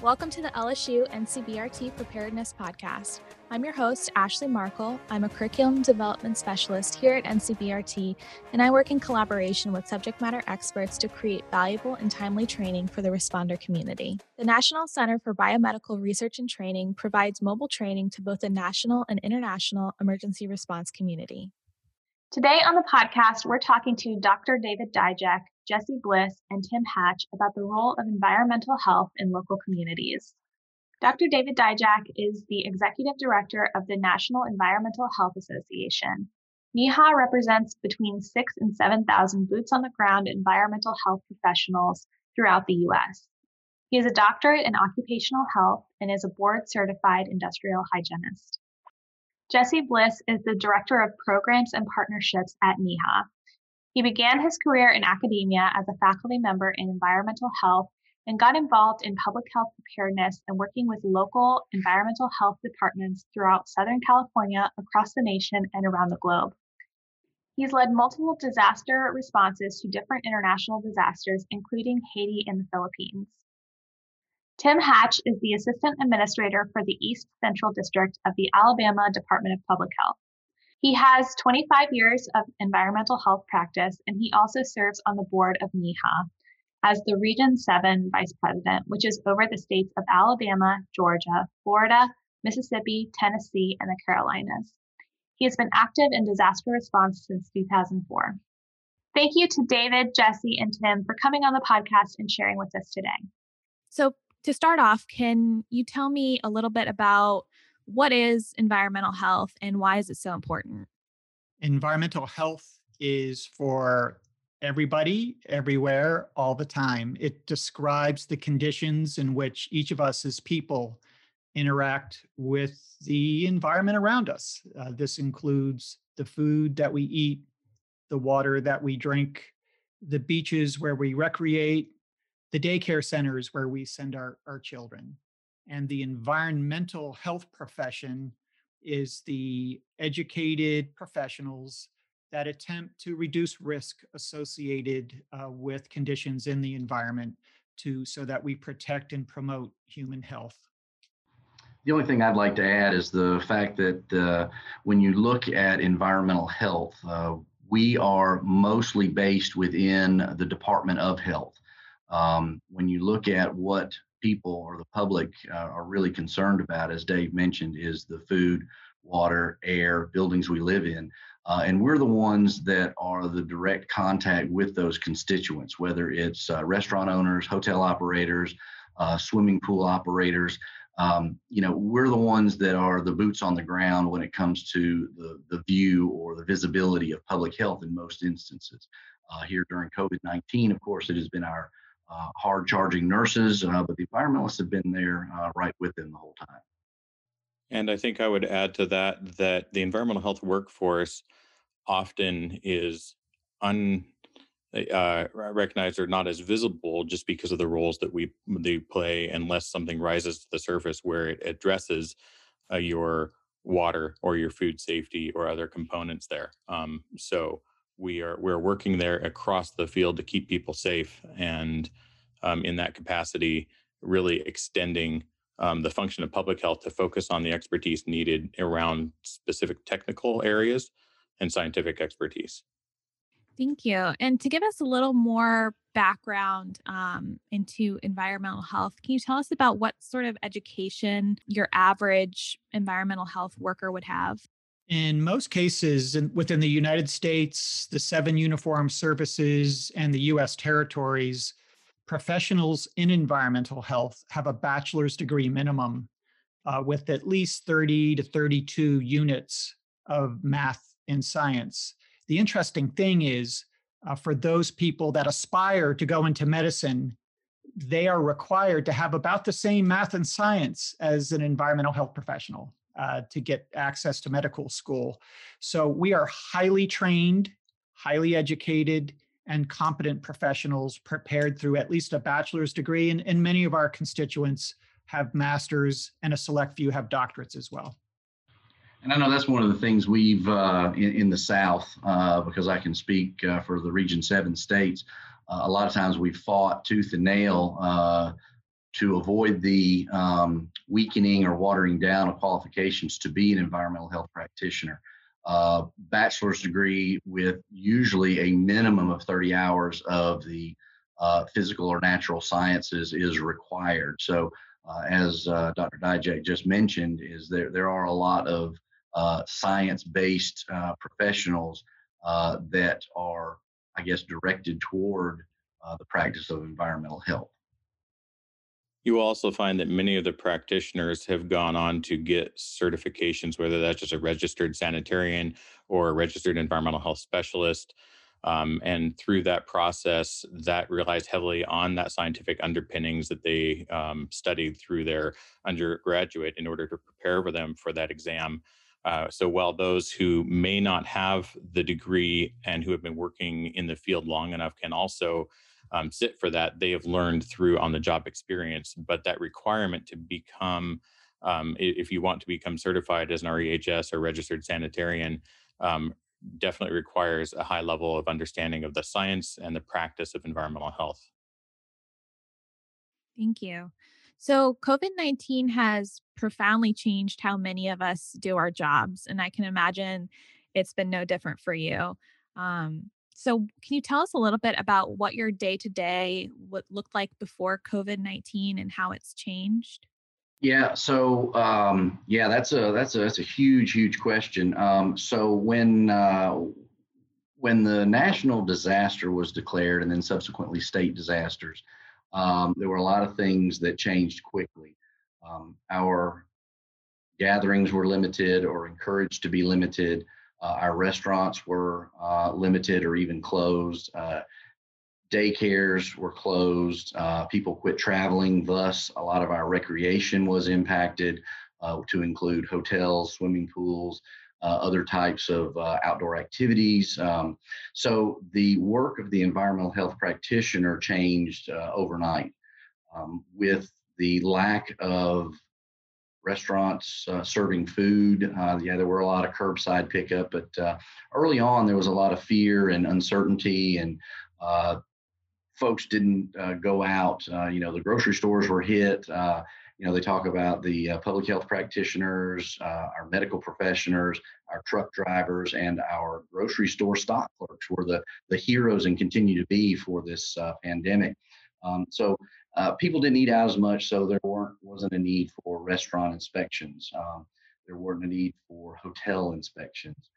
Welcome to the LSU NCBRT Preparedness Podcast. I'm your host, Ashley Markle. I'm a curriculum development specialist here at NCBRT, and I work in collaboration with subject matter experts to create valuable and timely training for the responder community. The National Center for Biomedical Research and Training provides mobile training to both the national and international emergency response community. Today on the podcast, we're talking to Dr. David Dyjack, Jesse Bliss, and Tim Hatch about the role of environmental health in local communities. Dr. David Dyjack is the Executive Director of the National Environmental Health Association. NEHA represents between six and 7,000 boots on the ground environmental health professionals throughout the U.S. He is a doctorate in occupational health and is a board certified industrial hygienist. Jesse Bliss is the Director of Programs and Partnerships at NEHA. He began his career in academia as a faculty member in environmental health and got involved in public health preparedness and working with local environmental health departments throughout Southern California, across the nation, and around the globe. He's led multiple disaster responses to different international disasters, including Haiti and the Philippines. Tim Hatch is the Assistant Administrator for the East Central District of the Alabama Department of Public Health. He has 25 years of environmental health practice, and he also serves on the board of NEHA as the Region 7 Vice President, which is over the states of Alabama, Georgia, Florida, Mississippi, Tennessee, and the Carolinas. He has been active in disaster response since 2004. Thank you to David, Jesse, and Tim for coming on the podcast and sharing with us today. So, to start off, can you tell me a little bit about what is environmental health and why is it so important? Environmental health is for everybody, everywhere, all the time. It describes the conditions in which each of us as people interact with the environment around us. Uh, this includes the food that we eat, the water that we drink, the beaches where we recreate, the daycare centers where we send our, our children. And the environmental health profession is the educated professionals that attempt to reduce risk associated uh, with conditions in the environment to so that we protect and promote human health. The only thing I'd like to add is the fact that uh, when you look at environmental health, uh, we are mostly based within the Department of Health. Um, when you look at what people or the public uh, are really concerned about, as Dave mentioned, is the food, water, air, buildings we live in. Uh, and we're the ones that are the direct contact with those constituents, whether it's uh, restaurant owners, hotel operators, uh, swimming pool operators. Um, you know, we're the ones that are the boots on the ground when it comes to the, the view or the visibility of public health in most instances. Uh, here during COVID 19, of course, it has been our uh, hard charging nurses, uh, but the environmentalists have been there uh, right with them the whole time. And I think I would add to that that the environmental health workforce often is un uh, recognized or not as visible just because of the roles that we they play unless something rises to the surface where it addresses uh, your water or your food safety or other components there um, so we are we're working there across the field to keep people safe and um, in that capacity really extending um, the function of public health to focus on the expertise needed around specific technical areas and scientific expertise. Thank you. And to give us a little more background um, into environmental health can you tell us about what sort of education your average environmental health worker would have in most cases, in, within the United States, the seven uniformed services, and the US territories, professionals in environmental health have a bachelor's degree minimum uh, with at least 30 to 32 units of math and science. The interesting thing is, uh, for those people that aspire to go into medicine, they are required to have about the same math and science as an environmental health professional uh, to get access to medical school. So we are highly trained, highly educated, and competent professionals prepared through at least a bachelor's degree. And, and many of our constituents have masters, and a select few have doctorates as well. And I know that's one of the things we've uh, in, in, the South, uh, because I can speak uh, for the Region 7 states. Uh, a lot of times we've fought tooth and nail to avoid the um, weakening or watering down of qualifications to be an environmental health practitioner. Uh, bachelor's degree with usually a minimum of 30 hours of the physical or natural sciences is required. So uh, as uh, Dr. Dyjack just mentioned, is there there are a lot of uh, science-based uh, professionals uh, that are, I guess, directed toward uh, the practice of environmental health. You also find that many of the practitioners have gone on to get certifications, whether that's just a registered sanitarian or a registered environmental health specialist. Um, and through that process, that relies heavily on that scientific underpinnings that they um, studied through their undergraduate in order to prepare for them for that exam. Uh, so while those who may not have the degree and who have been working in the field long enough can also um, sit for that, they have learned through on the job experience. But that requirement to become, um, if you want to become certified as an REHS or registered sanitarian, um, definitely requires a high level of understanding of the science and the practice of environmental health. Thank you. So, COVID 19 has profoundly changed how many of us do our jobs. And I can imagine it's been no different for you. Um, so, can you tell us a little bit about what your day to day what looked like before COVID 19 and how it's changed? Yeah. So um, yeah, that's a that's a that's a huge huge question. Um, so when uh, when the national disaster was declared and then subsequently state disasters, um, there were a lot of things that changed quickly. Um, our gatherings were limited or encouraged to be limited. Uh, our restaurants were uh, limited or even closed. Uh, daycares were closed, people quit traveling, thus, a lot of our recreation was impacted, to include hotels, swimming pools, uh, other types of uh, outdoor activities. Um, so the work of the environmental health practitioner changed uh, overnight um, with the lack of restaurants uh, serving food. Uh, yeah, there were a lot of curbside pickup, but uh, early on there was a lot of fear and uncertainty, and uh, folks didn't uh, go out. Uh, you know, the grocery stores were hit. You know, they talk about the public health practitioners, our medical professionals, our truck drivers, and our grocery store stock clerks were the, the heroes and continue to be for this pandemic. Um, so people didn't eat out as much, so there weren't wasn't a need for restaurant inspections. Um, there weren't a need for hotel inspections.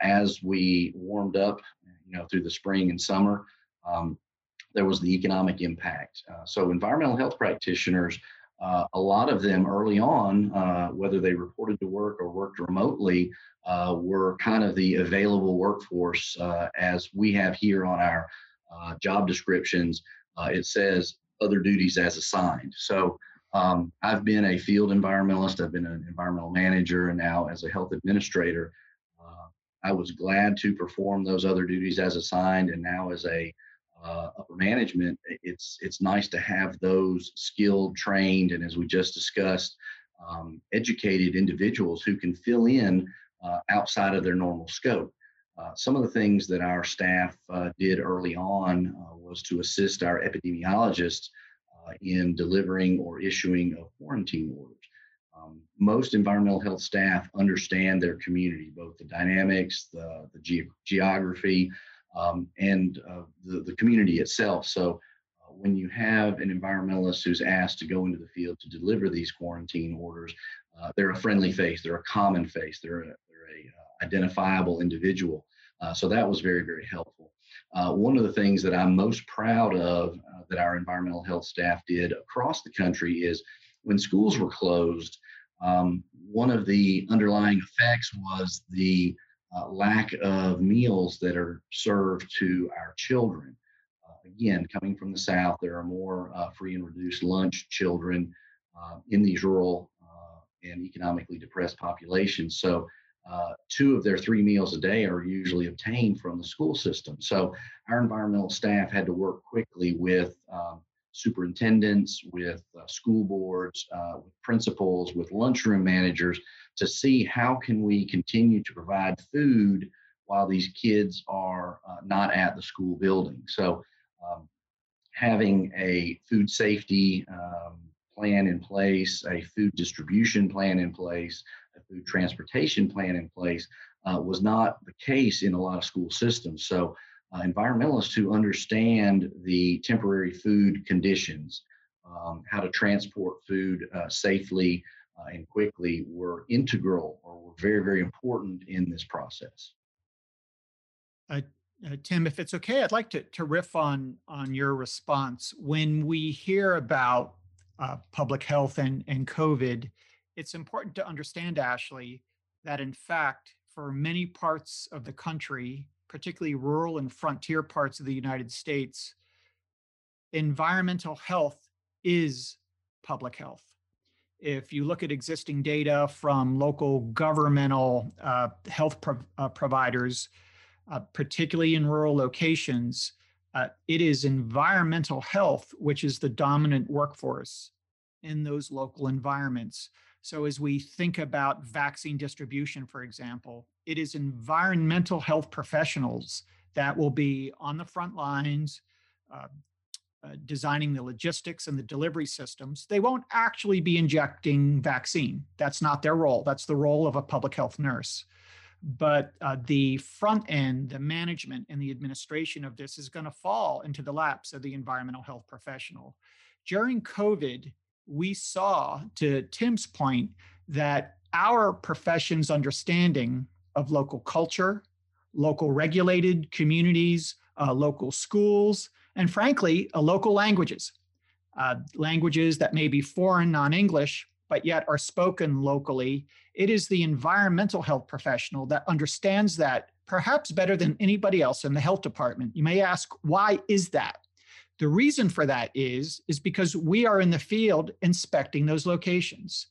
as we warmed up, you know, through the spring and summer, um, there was the economic impact. Uh, so environmental health practitioners, uh, a lot of them early on, uh, whether they reported to work or worked remotely, uh, were kind of the available workforce uh, as we have here on our uh, job descriptions. it says other duties as assigned. So um, I've been a field environmentalist, I've been an environmental manager, and now as a health administrator, I was glad to perform those other duties as assigned, and now as a uh, upper management, it's it's nice to have those skilled, trained, and as we just discussed, um, educated individuals who can fill in uh, outside of their normal scope. Uh, some of the things that our staff uh, did early on uh, was to assist our epidemiologists uh, in delivering or issuing of quarantine orders. Um, most environmental health staff understand their community, both the dynamics, the, the ge- geography, um, and uh, the, the community itself. So uh, when you have an environmentalist who's asked to go into the field to deliver these quarantine orders, uh, they're a friendly face, they're a common face, they're a, they're a uh, identifiable individual. Uh, so that was very, very helpful. Uh, one of the things that I'm most proud of that our environmental health staff did across the country is when schools were closed, um, one of the underlying effects was the uh, lack of meals that are served to our children. Uh, again, coming from the South, there are more uh, free and reduced lunch children uh, in these rural uh, and economically depressed populations. So, uh, two of their three meals a day are usually obtained from the school system. So, our environmental staff had to work quickly with um, superintendents, with uh, school boards, uh, with principals, with lunchroom managers to see how can we continue to provide food while these kids are uh, not at the school building. So um, having a food safety um, plan in place, a food distribution plan in place, a food transportation plan in place uh, was not the case in a lot of school systems. So uh, environmentalists who understand the temporary food conditions, um, how to transport food uh, safely uh, and quickly were integral or were very, very important in this process. Uh, uh, Tim, if it's okay, I'd like to, to riff on, on your response. When we hear about uh, public health and, and COVID, it's important to understand, Ashley, that in fact, for many parts of the country, particularly rural and frontier parts of the United States, environmental health is public health. If you look at existing data from local governmental uh, health pro- uh, providers, uh, particularly in rural locations, uh, it is environmental health which is the dominant workforce in those local environments. So, as we think about vaccine distribution, for example, it is environmental health professionals that will be on the front lines, uh, uh, designing the logistics and the delivery systems. They won't actually be injecting vaccine. That's not their role. That's the role of a public health nurse. But uh, the front end, the management and the administration of this is going to fall into the laps of the environmental health professional. During COVID, we saw, to Tim's point, that our profession's understanding of local culture, local regulated communities, uh, local schools, and frankly, uh, local languages, uh, languages that may be foreign, non English, but yet are spoken locally. It is the environmental health professional that understands that perhaps better than anybody else in the health department. You may ask, why is that? The reason for that is, is because we are in the field inspecting those locations.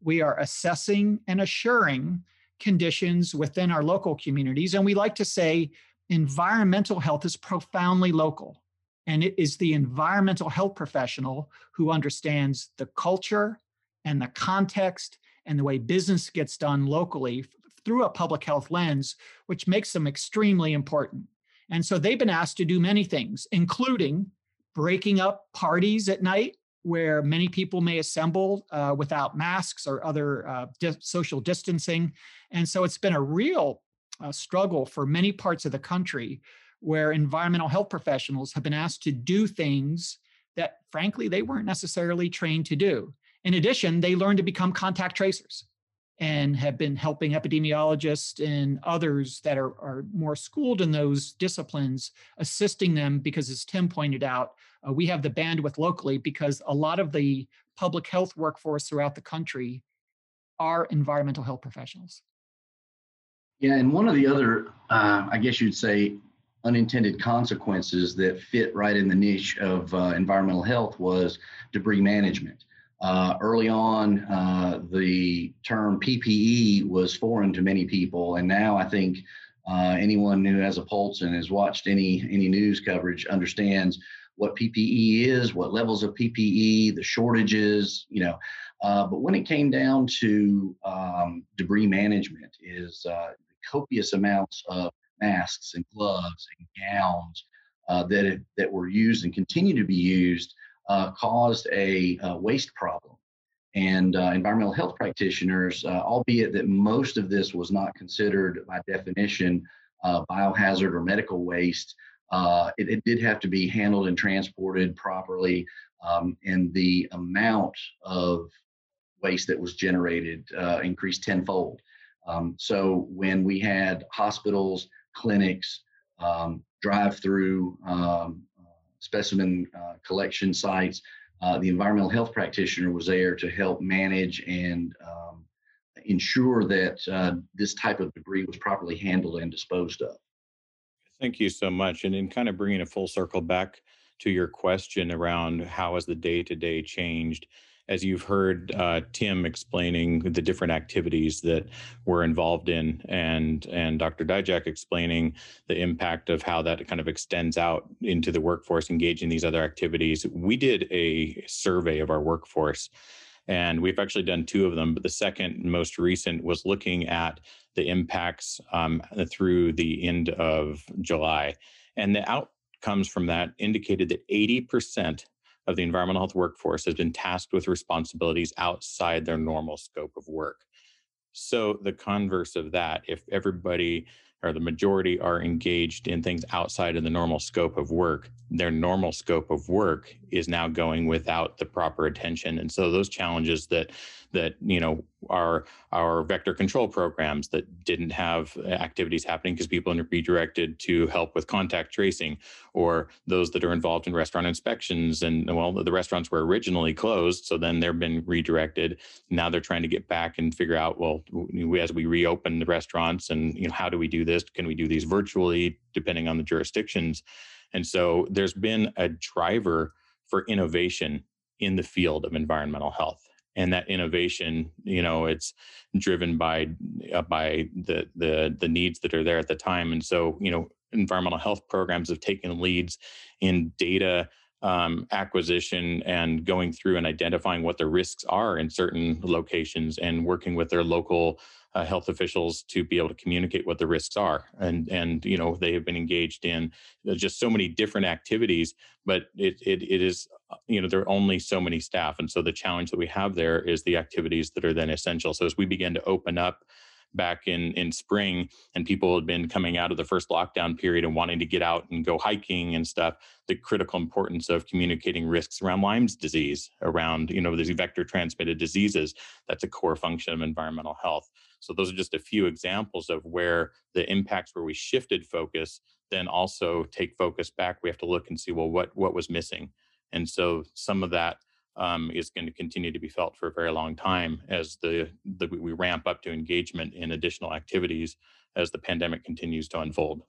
We are assessing and assuring conditions within our local communities. And we like to say environmental health is profoundly local. And it is the environmental health professional who understands the culture and the context and the way business gets done locally through a public health lens, which makes them extremely important. And so they've been asked to do many things, including breaking up parties at night where many people may assemble uh, without masks or other uh, di- social distancing. And so it's been a real uh, struggle for many parts of the country where environmental health professionals have been asked to do things that, frankly, they weren't necessarily trained to do. In addition, they learned to become contact tracers and have been helping epidemiologists and others that are, are more schooled in those disciplines, assisting them because, as Tim pointed out, uh, we have the bandwidth locally because a lot of the public health workforce throughout the country are environmental health professionals. Yeah, and one of the other, uh, I guess you'd say, unintended consequences that fit right in the niche of uh, environmental health was debris management. Uh, early on, uh, the term PPE was foreign to many people, and now I think uh, anyone who has a pulse and has watched any any news coverage understands what PPE is, what levels of PPE, the shortages, you know. Uh, but when it came down to um, debris management, is uh, copious amounts of masks and gloves and gowns uh, that that were used and continue to be used caused a, a, waste problem. And uh, environmental health practitioners, uh, albeit that most of this was not considered by definition uh, biohazard or medical waste, uh, it, it, did have to be handled and transported properly. Um, and the amount of waste that was generated uh, increased tenfold. Um, so when we had hospitals, clinics, um, drive through um, specimen uh, collection sites. Uh, the environmental health practitioner was there to help manage and um, ensure that uh, this type of debris was properly handled and disposed of. Thank you so much. And in kind of bringing a full circle back to your question around how has the day to day changed, as you've heard uh, Tim explaining the different activities that we're involved in, and and Dr. Dyjack explaining the impact of how that kind of extends out into the workforce, engaging these other activities. We did a survey of our workforce, and we've actually done two of them. But the second, most recent, was looking at the impacts um, through the end of July, and the outcomes from that indicated that 80% of the environmental health workforce has been tasked with responsibilities outside their normal scope of work. So, the converse of that, if everybody or the majority are engaged in things outside of the normal scope of work, their normal scope of work is now going without the proper attention. And so those challenges that that you know are our vector control programs that didn't have activities happening because people are redirected to help with contact tracing, or those that are involved in restaurant inspections and well the restaurants were originally closed, so then they've been redirected. Now they're trying to get back and figure out well as we reopen the restaurants and you know how do we do this? Can we do these virtually depending on the jurisdictions? And so there's been a driver for innovation in the field of environmental health and that innovation you know it's driven by uh, by the the the needs that are there at the time. And so you know environmental health programs have taken leads in data um, acquisition and going through and identifying what the risks are in certain locations and working with their local uh, health officials to be able to communicate what the risks are. And and you know they have been engaged in uh, just so many different activities but it it, it is Uh, you know there are only so many staff and so the challenge that we have there is the activities that are then essential. So as we begin to open up back in in spring and people had been coming out of the first lockdown period and wanting to get out and go hiking and stuff the critical importance of communicating risks around lyme's disease around you know these vector transmitted diseases that's a core function of environmental health. So those are just a few examples of where the impacts where we shifted focus then also take focus back. We have to look and see well what what was missing and so some of that um, is going to continue to be felt for a very long time as the, the we ramp up to engagement in additional activities as the pandemic continues to unfold.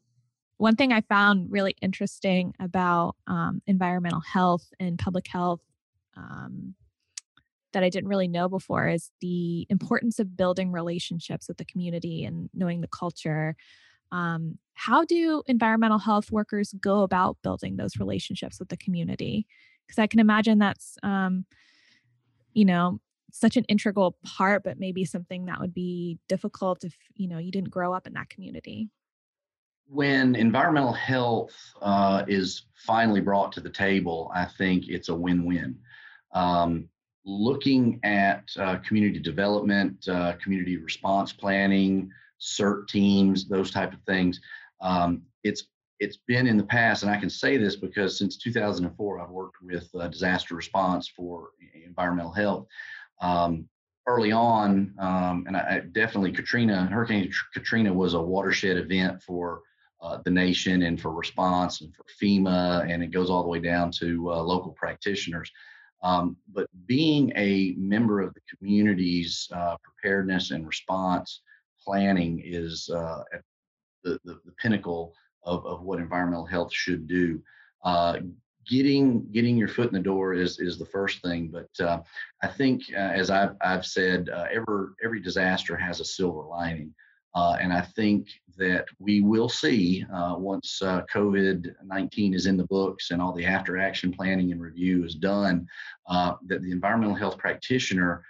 One thing I found really interesting about um, environmental health and public health um, that I didn't really know before is the importance of building relationships with the community and knowing the culture. Um, how do environmental health workers go about building those relationships with the community? Because I can imagine that's, um, you know, such an integral part, but maybe something that would be difficult if you know you didn't grow up in that community. When environmental health uh, is finally brought to the table, I think it's a win-win. Um, looking at uh, community development, uh, community response planning, CERT teams, those type of things, um, it's it's been in the past, and I can say this because since 2004, I've worked with uh, disaster response for environmental health. Um, early on, um, and I, I, definitely Katrina, Hurricane Katrina was a watershed event for uh, the nation and for response and for FEMA, and it goes all the way down to uh, local practitioners. Um, but being a member of the community's uh, preparedness and response planning is uh, the, the, the pinnacle of, of what environmental health should do. Uh, getting getting your foot in the door is is the first thing, but uh, I think uh, as I've I've said, uh, every every disaster has a silver lining, uh, and I think that we will see uh, once COVID nineteen is in the books and all the after action planning and review is done, that the environmental health practitioner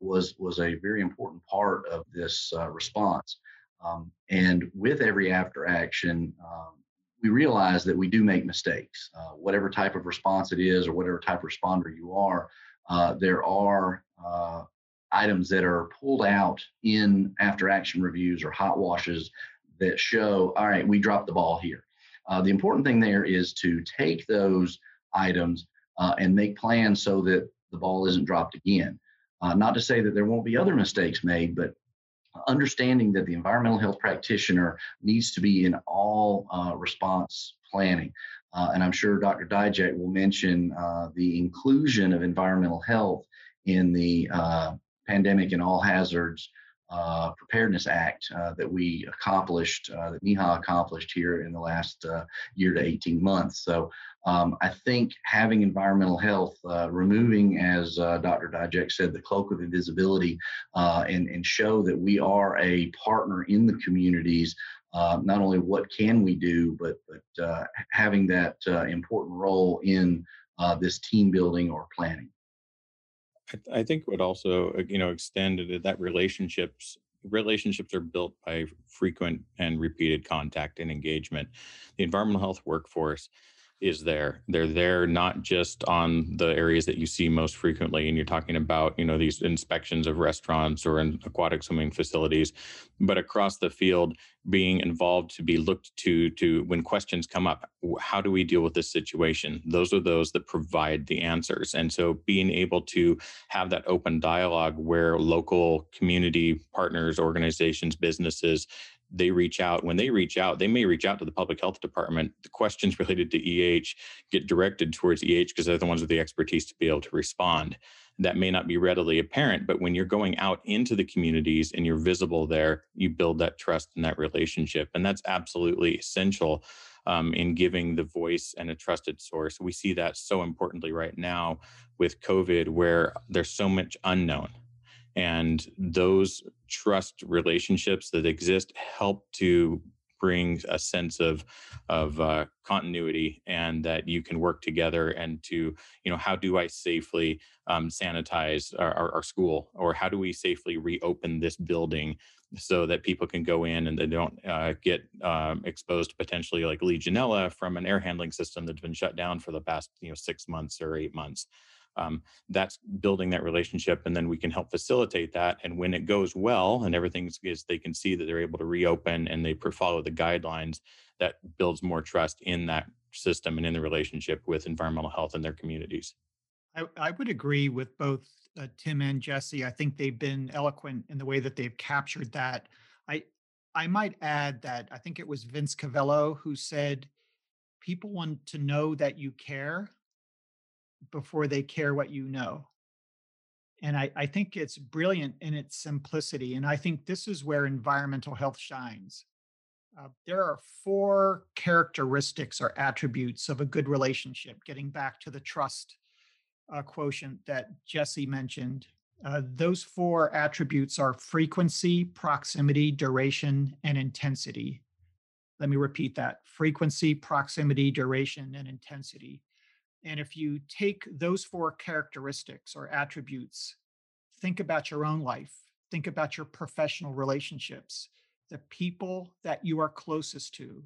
was was a very important part of this response. Um, and with every after action, um, we realize that we do make mistakes. Uh, whatever type of response it is, or whatever type of responder you are, uh, there are uh, items that are pulled out in after action reviews or hot washes that show, all right, we dropped the ball here. Uh, the important thing there is to take those items uh, and make plans so that the ball isn't dropped again. Uh, not to say that there won't be other mistakes made, but understanding that the environmental health practitioner needs to be in all uh, response planning. Uh, and I'm sure Dr. Dyjack will mention uh, the inclusion of environmental health in the uh, pandemic and all hazards uh, Preparedness Act uh, that we accomplished, uh, that NEHA accomplished here in the last uh, year to 18 months. So um, I think having environmental health, uh, removing, as Dr. Dyjack said, the cloak of invisibility and, and show that we are a partner in the communities uh, not only what can we do, but but uh, having that uh, important role in this team building or planning. I, I think would also uh, you know extended that relationships relationships are built by frequent and repeated contact and engagement. The environmental health workforce is there. They're there not just on the areas that you see most frequently, and you're talking about, you know, these inspections of restaurants or in aquatic swimming facilities, but across the field, being involved to be looked to to when questions come up. How do we deal with this situation? Those are those that provide the answers, and so being able to have that open dialogue where local community partners, organizations, businesses they reach out. When they reach out, they may reach out to the public health department. The questions related to EH get directed towards EH because they're the ones with the expertise to be able to respond. That may not be readily apparent, but when you're going out into the communities and you're visible there, you build that trust and that relationship. And that's absolutely essential um, in giving the voice and a trusted source. We see that so importantly right now with COVID, where there's so much unknown and those trust relationships that exist help to bring a sense of of uh, continuity and that you can work together and to you know how do i safely um, sanitize our, our, our, school? Or how do we safely reopen this building so that people can go in and they don't uh, get um, exposed to potentially like legionella from an air handling system that's been shut down for the past you know six months or eight months um, that's building that relationship and then we can help facilitate that and when it goes well and everything is they can see that they're able to reopen and they follow the guidelines that builds more trust in that system and in the relationship with environmental health in their communities. I, I would agree with both uh, tim and jesse. I think they've been eloquent in the way that they've captured that. I i might add that i think it was vince covello who said people want to know that you care before they care what you know. And I, I think it's brilliant in its simplicity. And I think this is where environmental health shines. Uh, there are four characteristics or attributes of a good relationship, getting back to the trust uh, quotient that Jesse mentioned. Uh, those four attributes are frequency, proximity, duration, and intensity. Let me repeat that frequency, proximity, duration, and intensity. And if you take those four characteristics or attributes, think about your own life, think about your professional relationships, the people that you are closest to,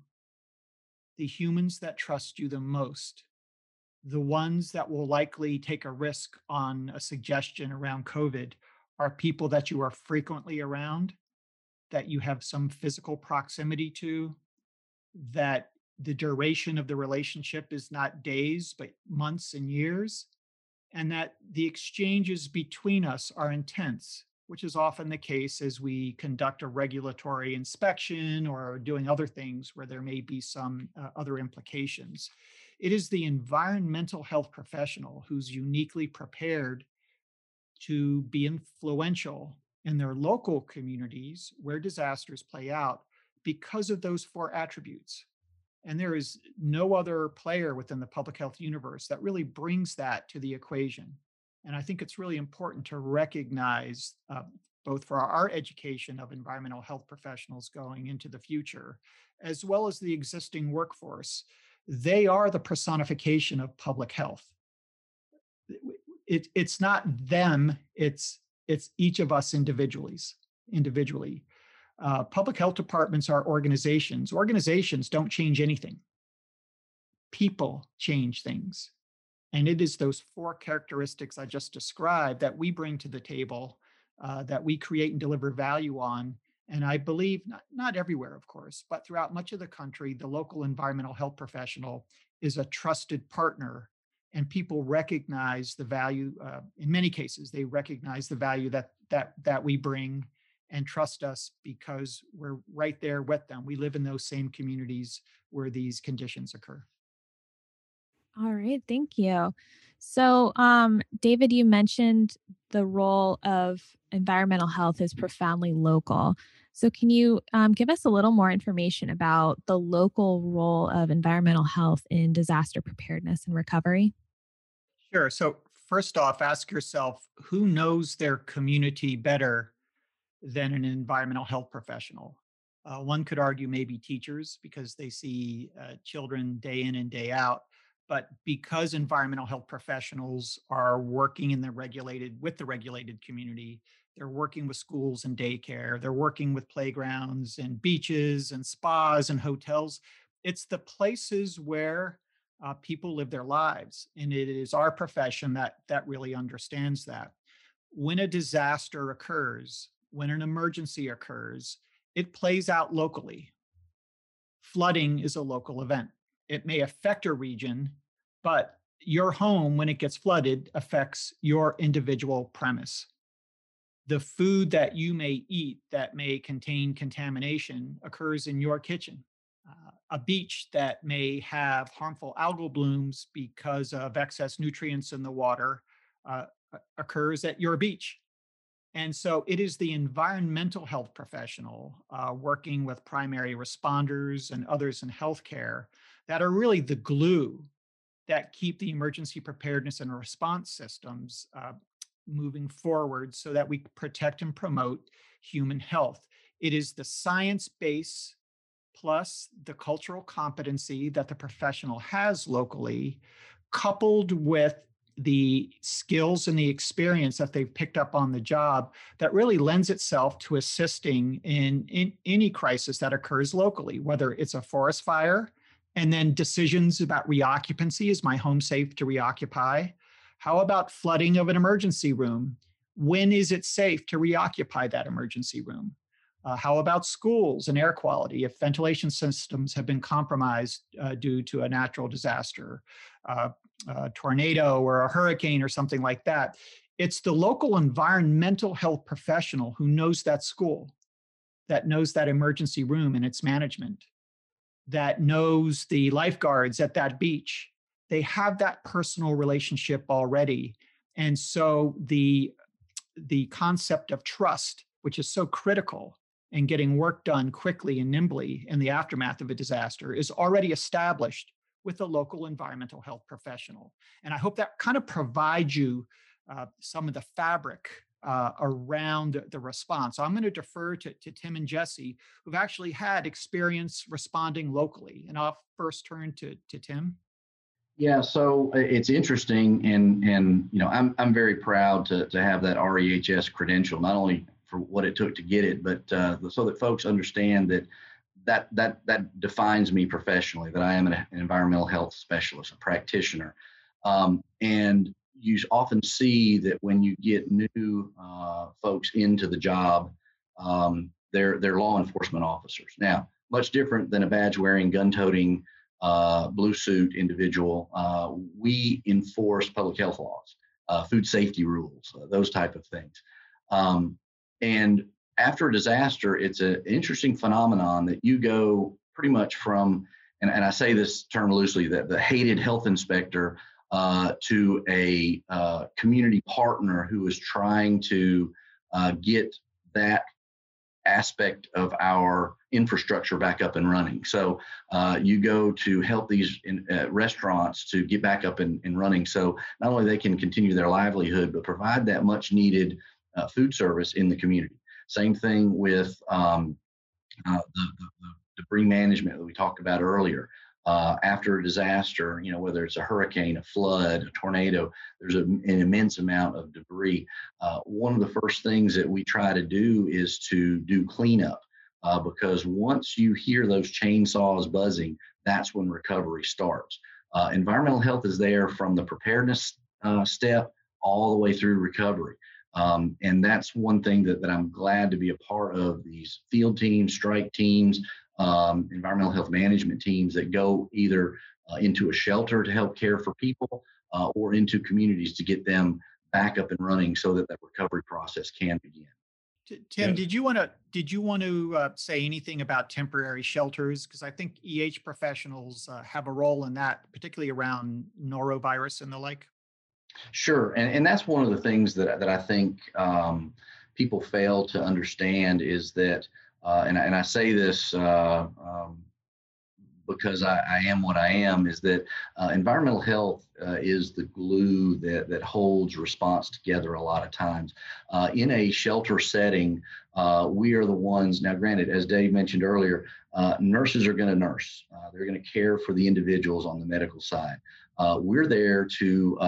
the humans that trust you the most, the ones that will likely take a risk on a suggestion around COVID are people that you are frequently around, that you have some physical proximity to, that the duration of the relationship is not days, but months and years, and that the exchanges between us are intense, which is often the case as we conduct a regulatory inspection or doing other things where there may be some uh, other implications. It is the environmental health professional who's uniquely prepared to be influential in their local communities where disasters play out because of those four attributes and there is no other player within the public health universe that really brings that to the equation. And I think it's really important to recognize, uh, both for our education of environmental health professionals going into the future, as well as the existing workforce, they are the personification of public health. It, it's not them, it's, it's each of us individually. individually. Uh, public health departments are organizations. Organizations don't change anything. People change things. And it is those four characteristics I just described that we bring to the table, uh, that we create and deliver value on. And I believe, not, not everywhere, of course, but throughout much of the country, the local environmental health professional is a trusted partner. And people recognize the value, uh, in many cases, they recognize the value that, that, that we bring and trust us because we're right there with them. We live in those same communities where these conditions occur. All right, thank you. So, um, David, you mentioned the role of environmental health is profoundly local. So, can you um, give us a little more information about the local role of environmental health in disaster preparedness and recovery? Sure. So, first off, ask yourself who knows their community better than an environmental health professional? Uh, one could argue maybe teachers because they see uh, children day in and day out. But because environmental health professionals are working in the regulated with the regulated community, they're working with schools and daycare, they're working with playgrounds and beaches and spas and hotels. It's the places where uh, people live their lives, and it is our profession that that really understands that. When a disaster occurs, when an emergency occurs, it plays out locally. Flooding is a local event. It may affect a region, but your home, when it gets flooded, affects your individual premise. The food that you may eat that may contain contamination occurs in your kitchen. Uh, a beach that may have harmful algal blooms because of excess nutrients in the water uh, occurs at your beach. And so it is the environmental health professional uh, working with primary responders and others in healthcare that are really the glue that keep the emergency preparedness and response systems uh, moving forward so that we protect and promote human health. It is the science base plus the cultural competency that the professional has locally, coupled with the skills and the experience that they've picked up on the job that really lends itself to assisting in, in any crisis that occurs locally, whether it's a forest fire and then decisions about reoccupancy is my home safe to reoccupy? How about flooding of an emergency room? When is it safe to reoccupy that emergency room? Uh, how about schools and air quality if ventilation systems have been compromised uh, due to a natural disaster? Uh, a tornado or a hurricane or something like that. It's the local environmental health professional who knows that school, that knows that emergency room and its management, that knows the lifeguards at that beach. They have that personal relationship already. And so the the concept of trust, which is so critical in getting work done quickly and nimbly in the aftermath of a disaster, is already established with a local environmental health professional. And I hope that kind of provides you uh, some of the fabric uh, around the response. So I'm going to defer to, to Tim and Jesse, who've actually had experience responding locally. And I'll first turn to, to Tim. Yeah, so uh, it's interesting, and and you know, I'm I'm very proud to to have that REHS credential, not only for what it took to get it, but uh, so that folks understand that that that that defines me professionally that I am an, an environmental health specialist, a practitioner, um, and you often see that when you get new uh, folks into the job, um, they're they're law enforcement officers. Now, much different than a badge wearing, gun toting, uh, blue suit individual. Uh, we enforce public health laws, uh, food safety rules, uh, those type of things. Um, and after a disaster, it's an interesting phenomenon that you go pretty much from, and, and I say this term loosely, that the hated health inspector uh, to a uh, community partner who is trying to uh, get that aspect of our infrastructure back up and running. So uh, you go to help these in, uh, restaurants to get back up and, and, running. So not only they can continue their livelihood, but provide that much needed uh, food service in the community. Same thing with um, uh, the, the, the, debris management that we talked about earlier. Uh, after a disaster, you know, whether it's a hurricane, a flood, a tornado, there's a, an immense amount of debris. Uh, one of the first things that we try to do is to do cleanup uh, because once you hear those chainsaws buzzing, that's when recovery starts. Uh, environmental health is there from the preparedness uh, step all the way through recovery. Um, and that's one thing that, that I'm glad to be a part of these field teams, strike teams, um, environmental health management teams that go either uh, into a shelter to help care for people uh, or into communities to get them back up and running so that that recovery process can begin. Tim, yeah. did you want to did you want to uh, say anything about temporary shelters? Because I think EH professionals uh, have a role in that, particularly around norovirus and the like. Sure, and and that's one of the things that that I think um, people fail to understand is that, uh, and and I say this uh, um, because I, I, am what I am, is that uh, environmental health uh, is the glue that, that holds response together a lot of times. Uh, in a shelter setting, uh, we are the ones, now granted, as Dave mentioned earlier, nurses are going to nurse. They're going to care for the individuals on the medical side. We're there to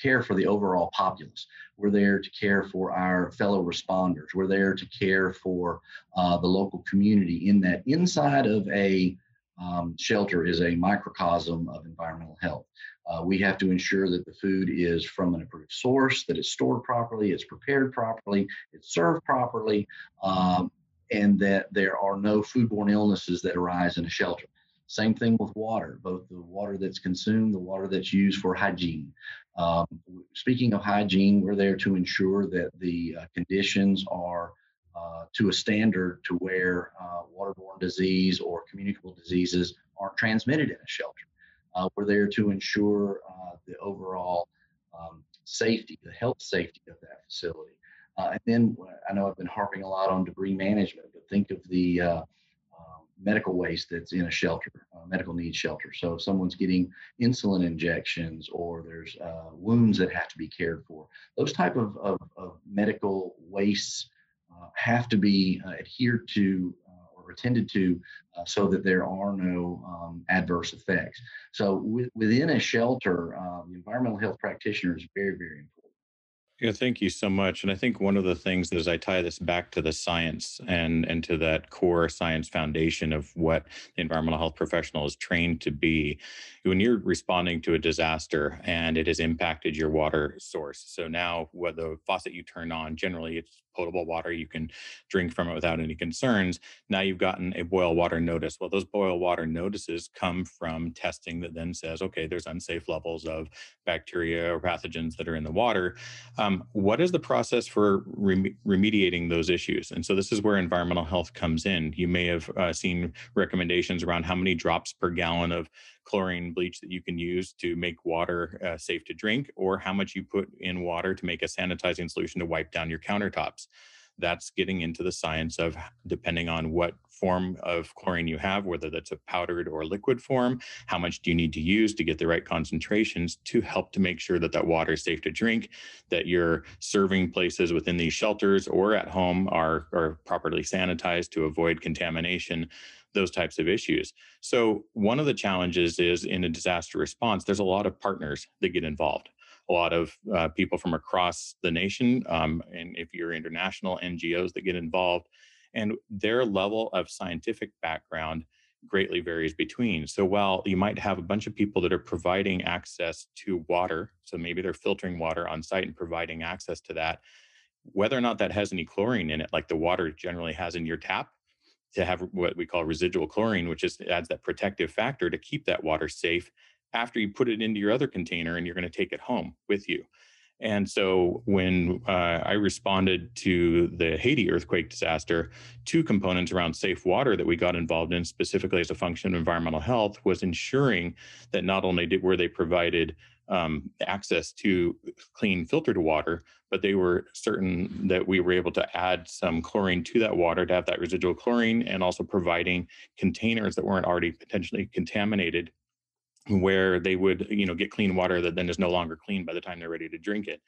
care for the overall populace. We're there to care for our fellow responders. We're there to care for the local community in that inside of a um, shelter is a microcosm of environmental health. Uh, we have to ensure that the food is from an approved source, that it's stored properly, it's prepared properly, it's served properly, um, and that there are no foodborne illnesses that arise in a shelter. Same thing with water, both the water that's consumed, the water that's used for hygiene. Um, speaking of hygiene, we're there to ensure that the uh, conditions are uh, to a standard to where uh, waterborne disease or communicable diseases aren't transmitted in a shelter. Uh, we're there to ensure uh, the overall um, safety, the health safety of that facility. Uh, and then I know I've been harping a lot on debris management, but think of the medical waste that's in a shelter, medical needs shelter. So if someone's getting insulin injections or there's wounds that have to be cared for, those type of, of, of medical wastes uh, have to be uh, adhered to uh, or attended to so that there are no um, adverse effects. So with, within a shelter, the environmental health practitioner is very, very important. Yeah, thank you so much. And I think one of the things as I tie this back to the science and and to that core science foundation of what the environmental health professional is trained to be, when you're responding to a disaster and it has impacted your water source. So now, what the faucet you turn on, generally it's potable water. You can drink from it without any concerns. Now you've gotten a boil water notice. Well, those boil water notices come from testing that then says, okay, there's unsafe levels of bacteria or pathogens that are in the water. Um, what is the process for rem- remediating those issues? And so this is where environmental health comes in. You may have uh, seen recommendations around how many drops per gallon of chlorine bleach that you can use to make water uh, safe to drink, or how much you put in water to make a sanitizing solution to wipe down your countertops. That's getting into the science of depending on what form of chlorine you have, whether that's a powdered or liquid form, how much do you need to use to get the right concentrations to help to make sure that that water is safe to drink, that your serving places within these shelters or at home are, are properly sanitized to avoid contamination those types of issues. So, one of the challenges is in a disaster response, there's a lot of partners that get involved, a lot of uh, people from across the nation. Um, and if you're international, NGOs that get involved, and their level of scientific background greatly varies between. So, while you might have a bunch of people that are providing access to water, so maybe they're filtering water on site and providing access to that, whether or not that has any chlorine in it, like the water generally has in your tap, to have what we call residual chlorine, which just adds that protective factor to keep that water safe after you put it into your other container and you're going to take it home with you. And so when uh, I responded to the Haiti earthquake disaster, two components around safe water that we got involved in, specifically as a function of environmental health, was ensuring that not only did, were they provided um, access to clean filtered water, but they were certain that we were able to add some chlorine to that water to have that residual chlorine and also providing containers that weren't already potentially contaminated where they would you know get clean water that then is no longer clean by the time they're ready to drink it.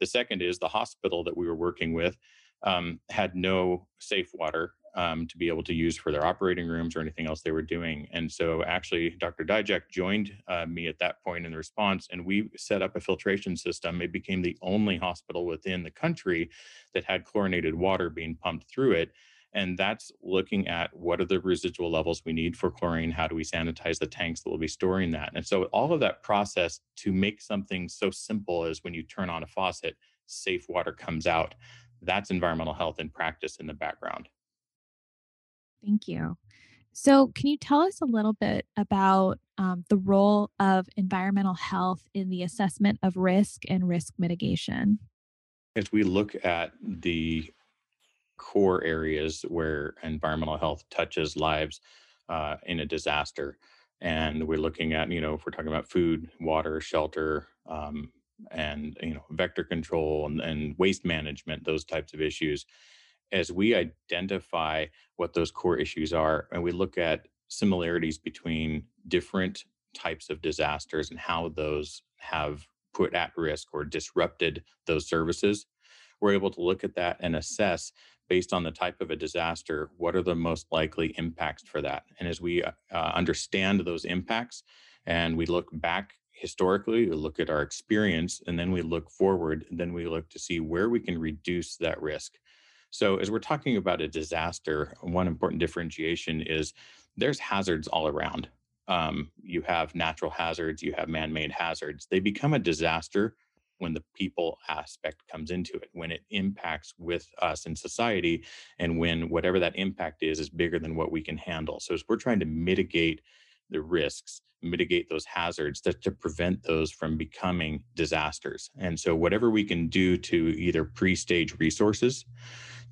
The second is the hospital that we were working with um, had no safe water um, to be able to use for their operating rooms or anything else they were doing. And so, actually, Dr. Dyjack joined uh, me at that point in the response, and we set up a filtration system. It became the only hospital within the country that had chlorinated water being pumped through it. And that's looking at what are the residual levels we need for chlorine? How do we sanitize the tanks that will be storing that? And so, all of that process to make something so simple as when you turn on a faucet, safe water comes out. That's environmental health in practice in the background. Thank you. So, can you tell us a little bit about um, the role of environmental health in the assessment of risk and risk mitigation? As we look at the core areas where environmental health touches lives uh, in a disaster. And we're looking at, you know, if we're talking about food, water, shelter, um, and you know, vector control and, and waste management, those types of issues. As we identify what those core issues are, and we look at similarities between different types of disasters and how those have put at risk or disrupted those services, we're able to look at that and assess based on the type of a disaster what are the most likely impacts for that. And as we uh, uh understand those impacts and we look back historically we look at our experience and then we look forward and then we look to see where we can reduce that risk so as we're talking about a disaster one important differentiation is there's hazards all around um, you have natural hazards, you have man made hazards. They become a disaster when the people aspect comes into it, when it impacts with us in society, and when whatever that impact is is bigger than what we can handle. So, as we're trying to mitigate the risks, mitigate those hazards, that to prevent those from becoming disasters. And so, whatever we can do to either pre stage resources,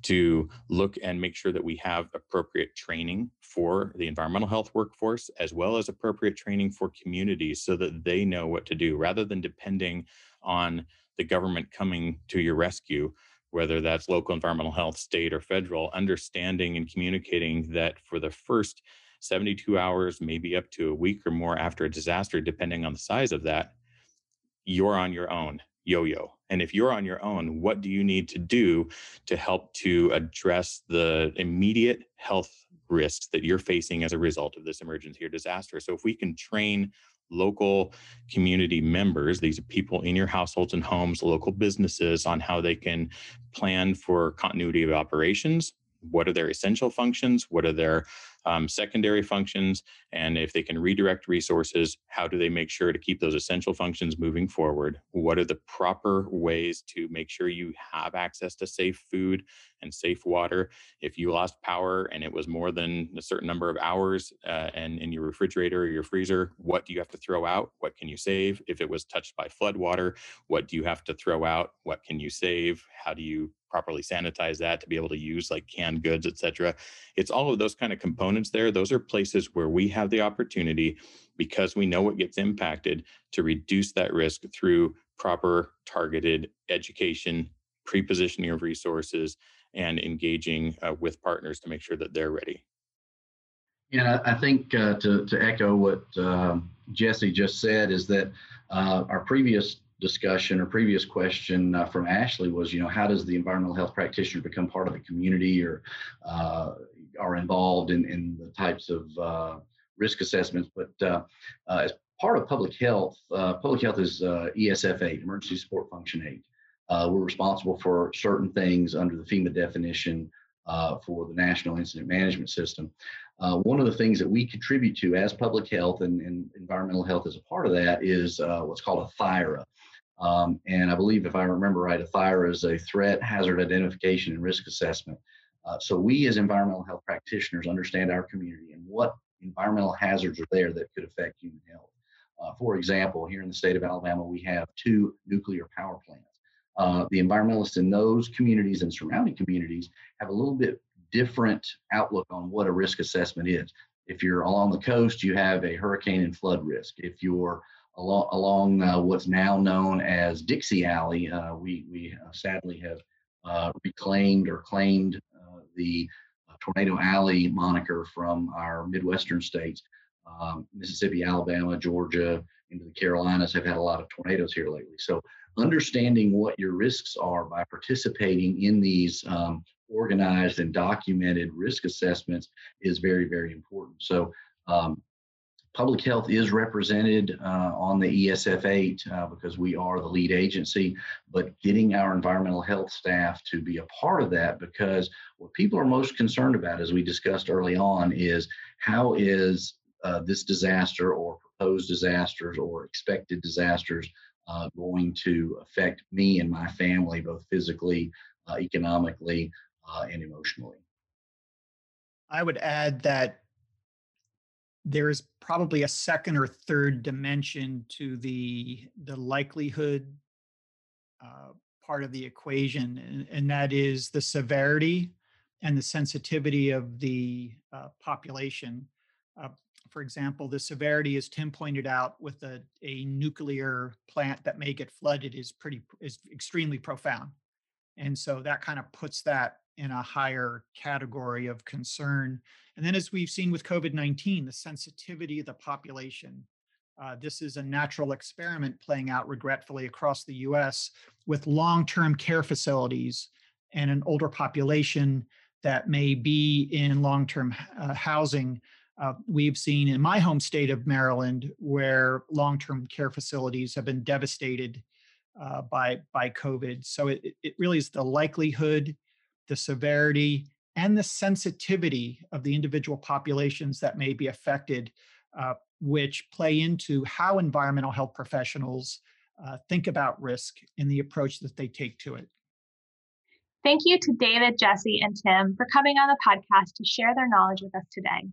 to look and make sure that we have appropriate training for the environmental health workforce as well as appropriate training for communities so that they know what to do rather than depending on the government coming to your rescue whether that's local environmental health state or federal understanding and communicating that for the first 72 hours maybe up to a week or more after a disaster depending on the size of that you're on your own yo-yo. And if you're on your own what do you need to do to help to address the immediate health risks that you're facing as a result of this emergency or disaster? So if we can train local community members these are people in your households and homes local businesses on how they can plan for continuity of operations what are their essential functions? What are their um, secondary functions and if they can redirect resources how do they make sure to keep those essential functions moving forward? What are the proper ways to make sure you have access to safe food and safe water? If you lost power and it was more than a certain number of hours uh, and in your refrigerator or your freezer what do you have to throw out? What can you save? If it was touched by flood water what do you have to throw out? What can you save? How do you properly sanitize that to be able to use like canned goods etc it's all of those kind of components there. Those are places where we have the opportunity because we know what gets impacted to reduce that risk through proper targeted education pre-positioning of resources and engaging uh, with partners to make sure that they're ready. Yeah i think uh, to, to echo what uh, jesse just said is that uh, our previous discussion or previous question uh, from Ashley was, you know, how does the environmental health practitioner become part of the community or uh, are involved in, in the types of uh, risk assessments? But uh, uh, as part of public health, uh, public health is ESF 8, Emergency Support Function 8. we're responsible for certain things under the FEMA definition for the National Incident Management System. Uh, one of the things that we contribute to as public health and, and environmental health as a part of that is uh, what's called a THIRA. Um, and I believe, if I remember right, a THIRA is a threat, hazard identification, and risk assessment. Uh, so we, as environmental health practitioners, understand our community and what environmental hazards are there that could affect human health. Uh, for example, here in the state of Alabama, we have two nuclear power plants. Uh, the environmentalists in those communities and surrounding communities have a little bit different outlook on what a risk assessment is. If you're along the coast, you have a hurricane and flood risk. If you're along, along uh, what's now known as Dixie Alley, uh, we, we uh, sadly have uh, reclaimed or claimed uh, the Tornado Alley moniker from our Midwestern states. Um, Mississippi, Alabama, Georgia, into the Carolinas have had a lot of tornadoes here lately. So, understanding what your risks are by participating in these um, organized and documented risk assessments is very, very important. So, um, public health is represented uh, on the ESF 8 uh, because we are the lead agency, but getting our environmental health staff to be a part of that because what people are most concerned about, as we discussed early on, is how is uh, this disaster or proposed disasters or expected disasters uh, going to affect me and my family, both physically, uh, economically, uh, and emotionally. I would add that there is probably a second or third dimension to the the likelihood uh, part of the equation, and, and, that is the severity and the sensitivity of the uh, population. Uh, for example, the severity, as Tim pointed out, with a, a nuclear plant that may get flooded is pretty is extremely profound. And so that kind of puts that in a higher category of concern. And then, as we've seen with COVID 19, the sensitivity of the population. Uh, this is a natural experiment playing out regretfully across the US with long term care facilities and an older population that may be in long term uh, housing. Uh, we've seen in my home state of Maryland where long term care facilities have been devastated uh, by by COVID. So it, it really is the likelihood, the severity, and the sensitivity of the individual populations that may be affected, uh, which play into how environmental health professionals uh, think about risk and the approach that they take to it. Thank you to David, Jesse, and Tim for coming on the podcast to share their knowledge with us today.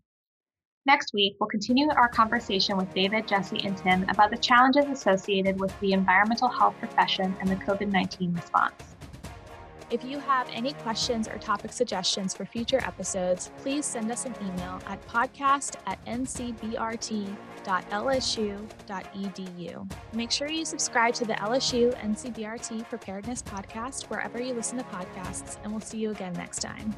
Next week, we'll continue our conversation with David, Jesse, and Tim about the challenges associated with the environmental health profession and the COVID 19 response. If you have any questions or topic suggestions for future episodes, please send us an email at podcast at ncbrt.lsu.edu. Make sure you subscribe to the LSU NCBRT Preparedness Podcast wherever you listen to podcasts, and we'll see you again next time.